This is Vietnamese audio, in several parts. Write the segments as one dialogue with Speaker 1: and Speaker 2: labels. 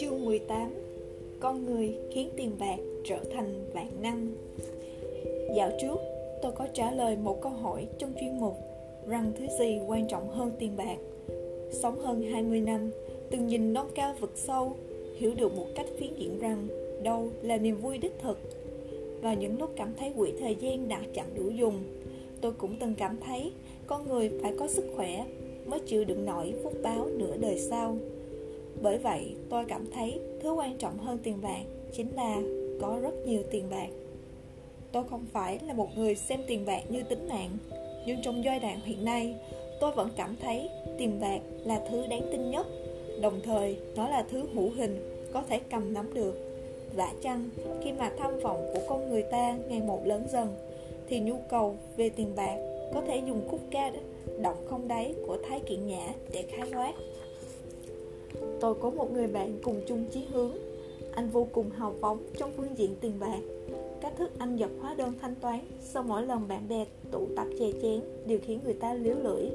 Speaker 1: Chương 18 Con người khiến tiền bạc trở thành vạn năm Dạo trước, tôi có trả lời một câu hỏi trong chuyên mục rằng thứ gì quan trọng hơn tiền bạc. Sống hơn 20 năm, từng nhìn non cao vực sâu, hiểu được một cách phiến diện rằng đâu là niềm vui đích thực. Và những lúc cảm thấy quỹ thời gian đã chẳng đủ dùng, tôi cũng từng cảm thấy con người phải có sức khỏe mới chịu đựng nổi phúc báo nửa đời sau. Bởi vậy, tôi cảm thấy thứ quan trọng hơn tiền bạc chính là có rất nhiều tiền bạc. Tôi không phải là một người xem tiền bạc như tính mạng, nhưng trong giai đoạn hiện nay, tôi vẫn cảm thấy tiền bạc là thứ đáng tin nhất, đồng thời nó là thứ hữu hình, có thể cầm nắm được. Vả chăng, khi mà tham vọng của con người ta ngày một lớn dần, thì nhu cầu về tiền bạc có thể dùng khúc ca động không đáy của Thái Kiện Nhã để khái quát. Tôi có một người bạn cùng chung chí hướng. Anh vô cùng hào phóng trong phương diện tiền bạc. Cách thức anh dập hóa đơn thanh toán Sau mỗi lần bạn bè tụ tập chè chén Đều khiến người ta liếu lưỡi.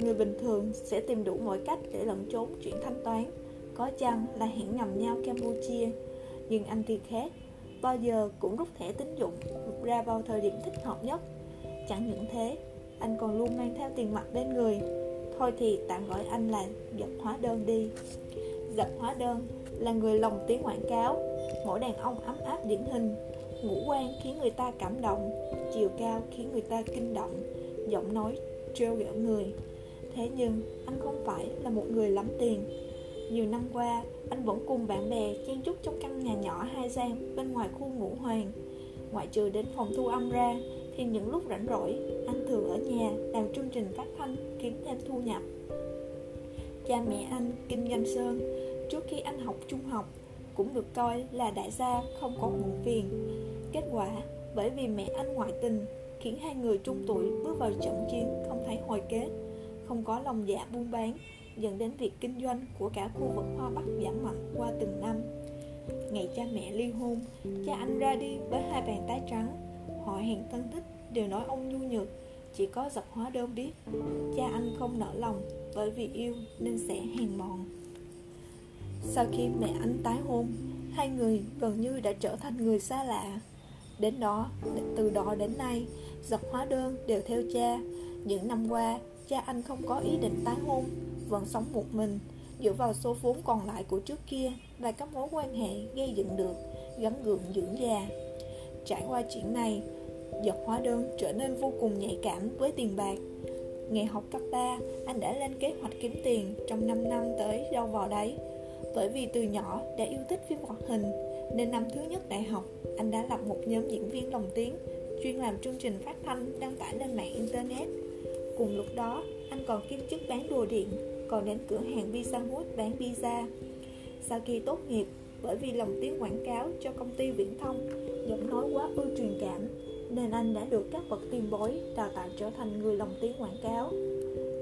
Speaker 1: Người bình thường sẽ tìm đủ mọi cách để lẩn trốn chuyện thanh toán, Có chăng là hẹn nhầm nhau Campuchia. Nhưng anh thì khác. Bao giờ cũng rút thẻ tín dụng ra vào thời điểm thích hợp nhất. Chẳng những thế, Anh còn luôn mang theo tiền mặt bên người. Thôi thì tạm gọi anh là giật hóa đơn đi. Giật hóa đơn là người lồng tiếng quảng cáo. Mỗi đàn ông ấm áp điển hình, Ngũ quan khiến người ta cảm động, Chiều cao khiến người ta kinh động, Giọng nói trêu ghẹo người. Thế nhưng anh không phải là một người lắm tiền. Nhiều năm qua, Anh vẫn cùng bạn bè chen chúc trong căn nhà nhỏ hai gian Bên ngoài khu ngũ hoàng. Ngoại trừ đến phòng thu âm ra, Thì những lúc rảnh rỗi, Anh thường ở nhà làm chương trình phát thanh Kiếm thêm thu nhập. Cha mẹ anh kinh doanh sơn, Trước khi anh học trung học, Cũng được coi là đại gia không có muộn phiền. Kết quả, bởi vì mẹ anh ngoại tình, Khiến hai người trung tuổi bước vào trận chiến không thấy hồi kết, Không có lòng dạ buôn bán. Dẫn đến việc kinh doanh của cả khu vực Hoa Bắc giảm mạnh qua từng năm. Ngày cha mẹ ly hôn Cha anh ra đi với hai bàn tay trắng. Họ hẹn thân thích đều nói ông nhu nhược Chỉ có giật hóa đơn biết. Cha anh không nở lòng Bởi vì yêu nên sẽ hèn mòn Sau khi mẹ anh tái hôn Hai người gần như đã trở thành người xa lạ. Đến đó, từ đó đến nay Giật hóa đơn đều theo cha. Những năm qua Cha anh không có ý định tái hôn, Vẫn sống một mình. Dựa vào số vốn còn lại của trước kia Và các mối quan hệ gây dựng được, Gắn gượng dưỡng già. Trải qua chuyện này Giật hóa đơn trở nên vô cùng nhạy cảm với tiền bạc. Ngày học cấp 3 Anh đã lên kế hoạch kiếm tiền Trong 5 năm tới đâu vào đấy. Bởi vì từ nhỏ đã yêu thích phim hoạt hình, Nên năm thứ nhất đại học, Anh đã lập một nhóm diễn viên lồng tiếng Chuyên làm chương trình phát thanh Đăng tải lên mạng internet. Cùng lúc đó anh còn kiêm chức bán đồ điện Còn đến cửa hàng Pizza Hut bán pizza Sau khi tốt nghiệp Bởi vì lồng tiếng quảng cáo cho công ty viễn thông Giọng nói quá ưu truyền cảm nên anh đã được các bậc tiền bối đào tạo trở thành người lồng tiếng quảng cáo.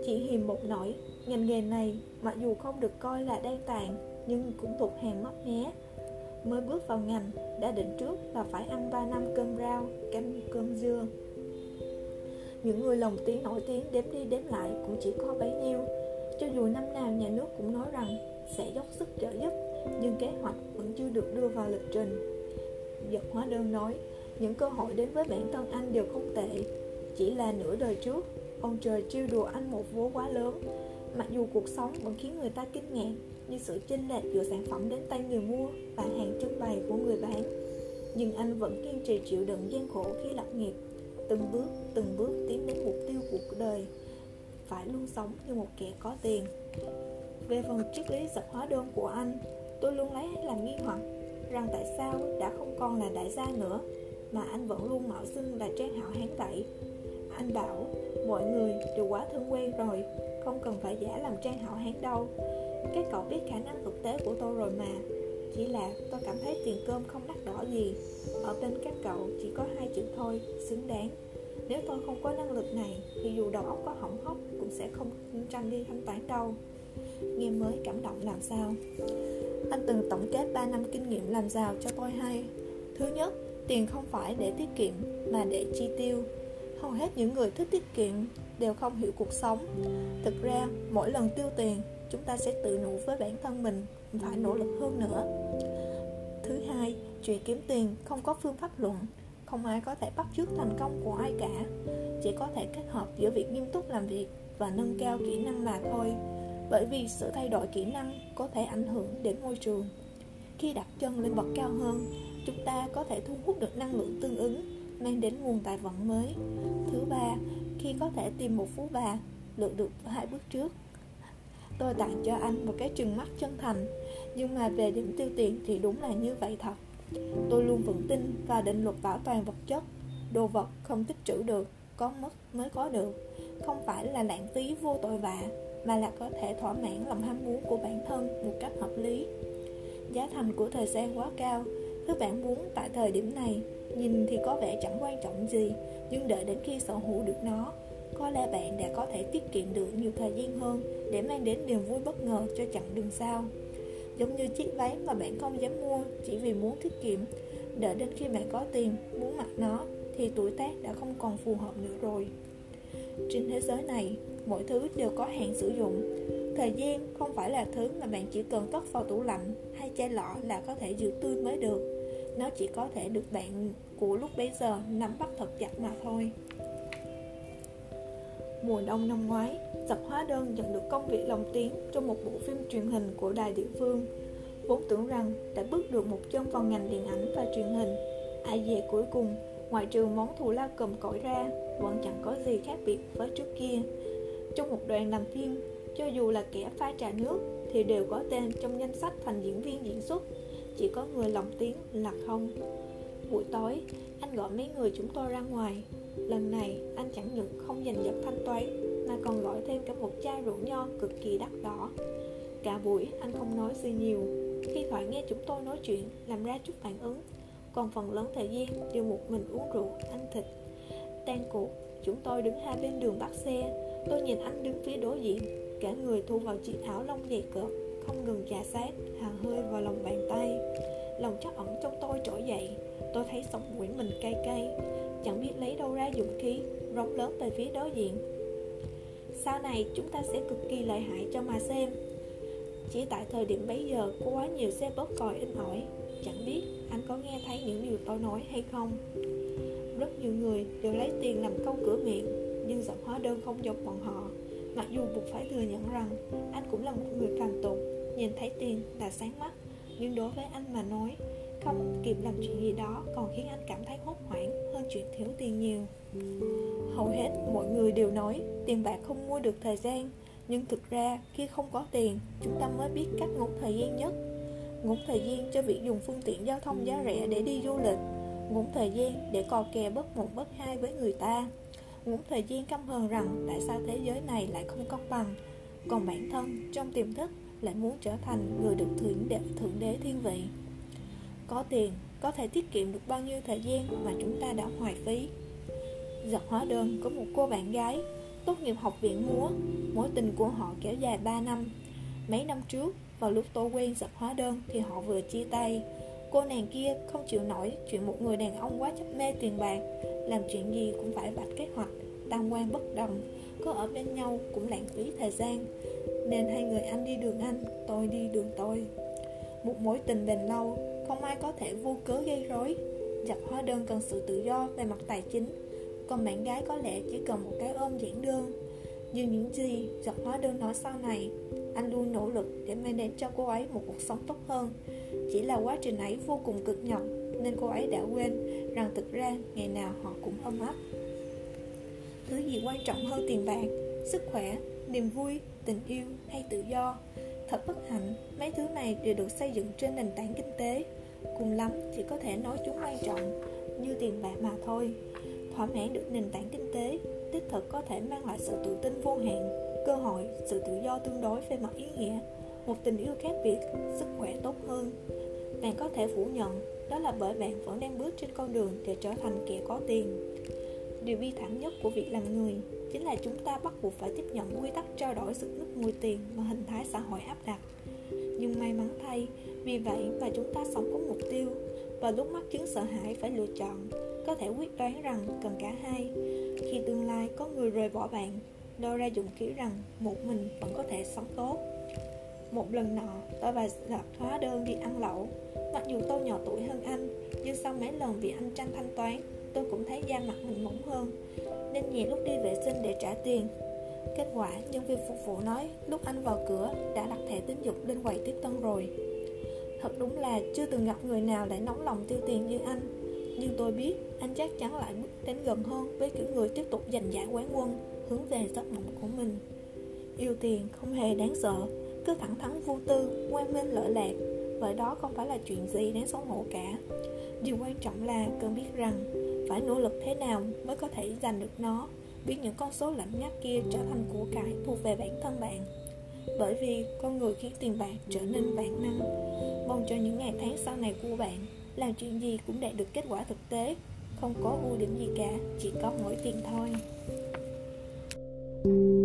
Speaker 1: Chỉ hiềm một nỗi, ngành nghề này mặc dù không được coi là đang tàn nhưng cũng thuộc hàng mấp mé. Mới bước vào ngành, đã định trước là phải ăn 3 năm cơm rau, canh cơm dưa. Những người lồng tiếng nổi tiếng đếm đi đếm lại cũng chỉ có bấy nhiêu. Cho dù năm nào nhà nước cũng nói rằng sẽ dốc sức trợ giúp, nhưng kế hoạch vẫn chưa được đưa vào lịch trình. Giật hóa đơn nói, những cơ hội đến với bản thân anh đều không tệ Chỉ là nửa đời trước Ông trời trêu đùa anh một vố quá lớn Mặc dù cuộc sống vẫn khiến người ta kinh ngạc Như sự chênh lệch giữa sản phẩm đến tay người mua Và hàng trưng bày của người bán Nhưng anh vẫn kiên trì chịu đựng gian khổ khi lập nghiệp Từng bước, từng bước tiến đến mục tiêu của cuộc đời. Phải luôn sống như một kẻ có tiền. Về phần triết lý sập hóa đơn của anh Tôi luôn lấy làm nghi hoặc Rằng tại sao đã không còn là đại gia nữa mà anh vẫn luôn mạo xưng là Trang Hạo Hán vậy Anh bảo mọi người đều quá thân quen rồi Không cần phải giả làm Trang Hạo Hán đâu. Các cậu biết khả năng thực tế của tôi rồi mà. Chỉ là tôi cảm thấy tiền cơm không đắt đỏ gì. Ở bên các cậu chỉ có hai chữ thôi, xứng đáng. Nếu tôi không có năng lực này Thì dù đầu óc có hỏng hóc Cũng sẽ không tranh đi thanh toán đâu. Nghe mới cảm động làm sao? Anh từng tổng kết 3 năm kinh nghiệm làm giàu cho tôi hay? Thứ nhất, Tiền không phải để tiết kiệm mà để chi tiêu hầu hết những người thích tiết kiệm đều không hiểu cuộc sống. Thực ra, mỗi lần tiêu tiền, chúng ta sẽ tự nụ với bản thân mình phải nỗ lực hơn nữa. Thứ hai, chuyện kiếm tiền không có phương pháp luận. Không ai có thể bắt chước thành công của ai cả. Chỉ có thể kết hợp giữa việc nghiêm túc làm việc và nâng cao kỹ năng mà thôi. Bởi vì sự thay đổi kỹ năng có thể ảnh hưởng đến môi trường. Khi đặt chân lên bậc cao hơn, chúng ta có thể thu hút được năng lượng tương ứng mang đến nguồn tài vận mới. Thứ ba, khi có thể tìm một phú bà, lựa được hai bước trước. Tôi tặng cho anh một cái trừng mắt chân thành, nhưng mà về điểm tiêu tiền thì đúng là như vậy thật. Tôi luôn vững tin và định luật bảo toàn vật chất. Đồ vật không tích trữ được, có mất mới có được. Không phải là lãng phí vô tội vạ, mà là có thể thỏa mãn lòng ham muốn của bản thân một cách hợp lý. Giá thành của thời gian quá cao thứ bạn muốn tại thời điểm này, nhìn thì có vẻ chẳng quan trọng gì, nhưng đợi đến khi sở hữu được nó, có lẽ bạn đã có thể tiết kiệm được nhiều thời gian hơn để mang đến niềm vui bất ngờ cho chặng đường sau. Giống như chiếc váy mà bạn không dám mua chỉ vì muốn tiết kiệm, đợi đến khi bạn có tiền muốn mặc nó thì tuổi tác đã không còn phù hợp nữa rồi. Trên thế giới này, mọi thứ đều có hạn sử dụng. Thời gian không phải là thứ mà bạn chỉ cần cất vào tủ lạnh hay chai lọ là có thể giữ tươi mới được nó chỉ có thể được bạn của lúc bấy giờ nắm bắt thật chặt mà thôi Mùa đông năm ngoái, tập Hóa Đơn nhận được công việc lồng tiếng trong một bộ phim truyền hình của đài địa phương. Vốn tưởng rằng đã bước được một chân vào ngành điện ảnh và truyền hình. Ai về cuối cùng, ngoại trừ món thù lao cầm cõi ra, vẫn chẳng có gì khác biệt với trước kia. Trong một đoàn làm phim, cho dù là kẻ pha trà nước thì đều có tên trong danh sách thành diễn viên diễn xuất, chỉ có người lồng tiếng là không. Buổi tối, anh gọi mấy người chúng tôi ra ngoài. Lần này anh chẳng những không giành giật thanh toán Mà còn gọi thêm cả một chai rượu nho cực kỳ đắt đỏ. Cả buổi anh không nói gì nhiều. Khi thoại nghe chúng tôi nói chuyện Làm ra chút phản ứng Còn phần lớn thời gian đều một mình uống rượu Ăn thịt. Tan cuộc Chúng tôi đứng hai bên đường bắt xe. Tôi nhìn anh đứng phía đối diện Cả người thu vào chiếc áo lông dày cợt. Không ngừng trà sát hàng hơi vào lòng bàn tay. Lòng chắc ẩn trong tôi trỗi dậy, Tôi thấy sống mũi mình cay cay. Chẳng biết lấy đâu ra dũng khí, Rống lớn về phía đối diện. Sau này chúng ta sẽ cực kỳ lợi hại cho mà xem. Chỉ tại thời điểm bấy giờ, Có quá nhiều xe bóp còi in ỏi. Chẳng biết anh có nghe thấy những điều tôi nói hay không. Rất nhiều người đều lấy tiền làm câu cửa miệng, Nhưng giọng hóa đơn không giống bọn họ. Mặc dù buộc phải thừa nhận rằng Anh cũng là một người phàm tục Nhìn thấy tiền là sáng mắt, Nhưng đối với anh mà nói, không kịp làm chuyện gì đó còn khiến anh cảm thấy hốt hoảng hơn chuyện thiếu tiền nhiều. Hầu hết mọi người đều nói tiền bạc không mua được thời gian, nhưng thực ra khi không có tiền, chúng ta mới biết cách ngốn thời gian nhất. Ngốn thời gian cho việc dùng phương tiện giao thông giá rẻ để đi du lịch, ngốn thời gian để cò kè bất một bất hai với người ta. Ngốn thời gian căm hờn rằng tại sao thế giới này lại không công bằng, còn bản thân trong tiềm thức lại muốn trở thành người được thượng đế, thượng đế thiên vị. Có tiền, có thể tiết kiệm được bao nhiêu thời gian mà chúng ta đã hoài phí. Giật hóa đơn có một cô bạn gái Tốt nghiệp học viện múa Mối tình của họ kéo dài 3 năm. Mấy năm trước, vào lúc tôi quen giật hóa đơn Thì họ vừa chia tay. Cô nàng kia không chịu nổi Chuyện một người đàn ông quá chấp mê tiền bạc Làm chuyện gì cũng phải vạch kế hoạch. Tam quan bất đồng, Có ở bên nhau cũng lãng phí thời gian. Nên hai người anh đi đường anh, Tôi đi đường tôi. Một mối tình bền lâu, không ai có thể vô cớ gây rối. Dập hóa đơn cần sự tự do về mặt tài chính, Còn bạn gái có lẽ chỉ cần một cái ôm giản đơn. Như những gì dập hóa đơn nói sau này, Anh luôn nỗ lực để mang đến cho cô ấy một cuộc sống tốt hơn. Chỉ là quá trình ấy vô cùng cực nhọc, Nên cô ấy đã quên rằng thực ra ngày nào họ cũng ấm áp. Thứ gì quan trọng hơn tiền bạc, sức khỏe, niềm vui, tình yêu hay tự do? Thật bất hạnh, mấy thứ này đều được xây dựng trên nền tảng kinh tế. Cùng lắm chỉ có thể nói chúng quan trọng như tiền bạc mà thôi. Thỏa mãn được nền tảng kinh tế Đích thực có thể mang lại sự tự tin vô hạn Cơ hội, sự tự do tương đối về mặt ý nghĩa Một tình yêu khác biệt, sức khỏe tốt hơn. Bạn có thể phủ nhận Đó là bởi bạn vẫn đang bước trên con đường để trở thành kẻ có tiền. Điều bi thảm nhất của việc làm người chính là chúng ta bắt buộc phải tiếp nhận quy tắc trao đổi sự nước mùi tiền mà hình thái xã hội áp đặt. Nhưng may mắn thay, vì vậy mà chúng ta sống có mục tiêu và lúc mắc chứng sợ hãi phải lựa chọn, có thể quyết đoán rằng cần cả hai. khi tương lai có người rời bỏ bạn Dora dụng kỹ rằng một mình vẫn có thể sống tốt một lần nọ tôi và gặp hóa đơn đi ăn lẩu mặc dù tôi nhỏ tuổi hơn anh nhưng sau mấy lần vì anh tranh thanh toán tôi cũng thấy da mặt mình mỏng hơn, nên nhẹ lúc đi vệ sinh để trả tiền. Kết quả, nhân viên phục vụ nói, lúc anh vào cửa, đã đặt thẻ tín dụng lên quầy tiếp tân rồi. Thật đúng là chưa từng gặp người nào lại nóng lòng tiêu tiền như anh. Nhưng tôi biết, anh chắc chắn lại bước đến gần hơn với kiểu người tiếp tục giành giải quán quân, hướng về giấc mộng của mình. Yêu tiền không hề đáng sợ, cứ thẳng thắn vô tư, ngoan minh lợi lạc. Vậy đó không phải là chuyện gì đáng xấu hổ cả. Điều quan trọng là cần biết rằng phải nỗ lực thế nào mới có thể giành được nó, biến những con số lạnh ngắt kia trở thành của cải thuộc về bản thân bạn. Bởi vì con người khiến tiền bạc trở nên vạn năng, mong cho những ngày tháng sau này của bạn làm chuyện gì cũng đạt được kết quả thực tế, không có ưu điểm gì cả, chỉ có mỗi tiền thôi. thank you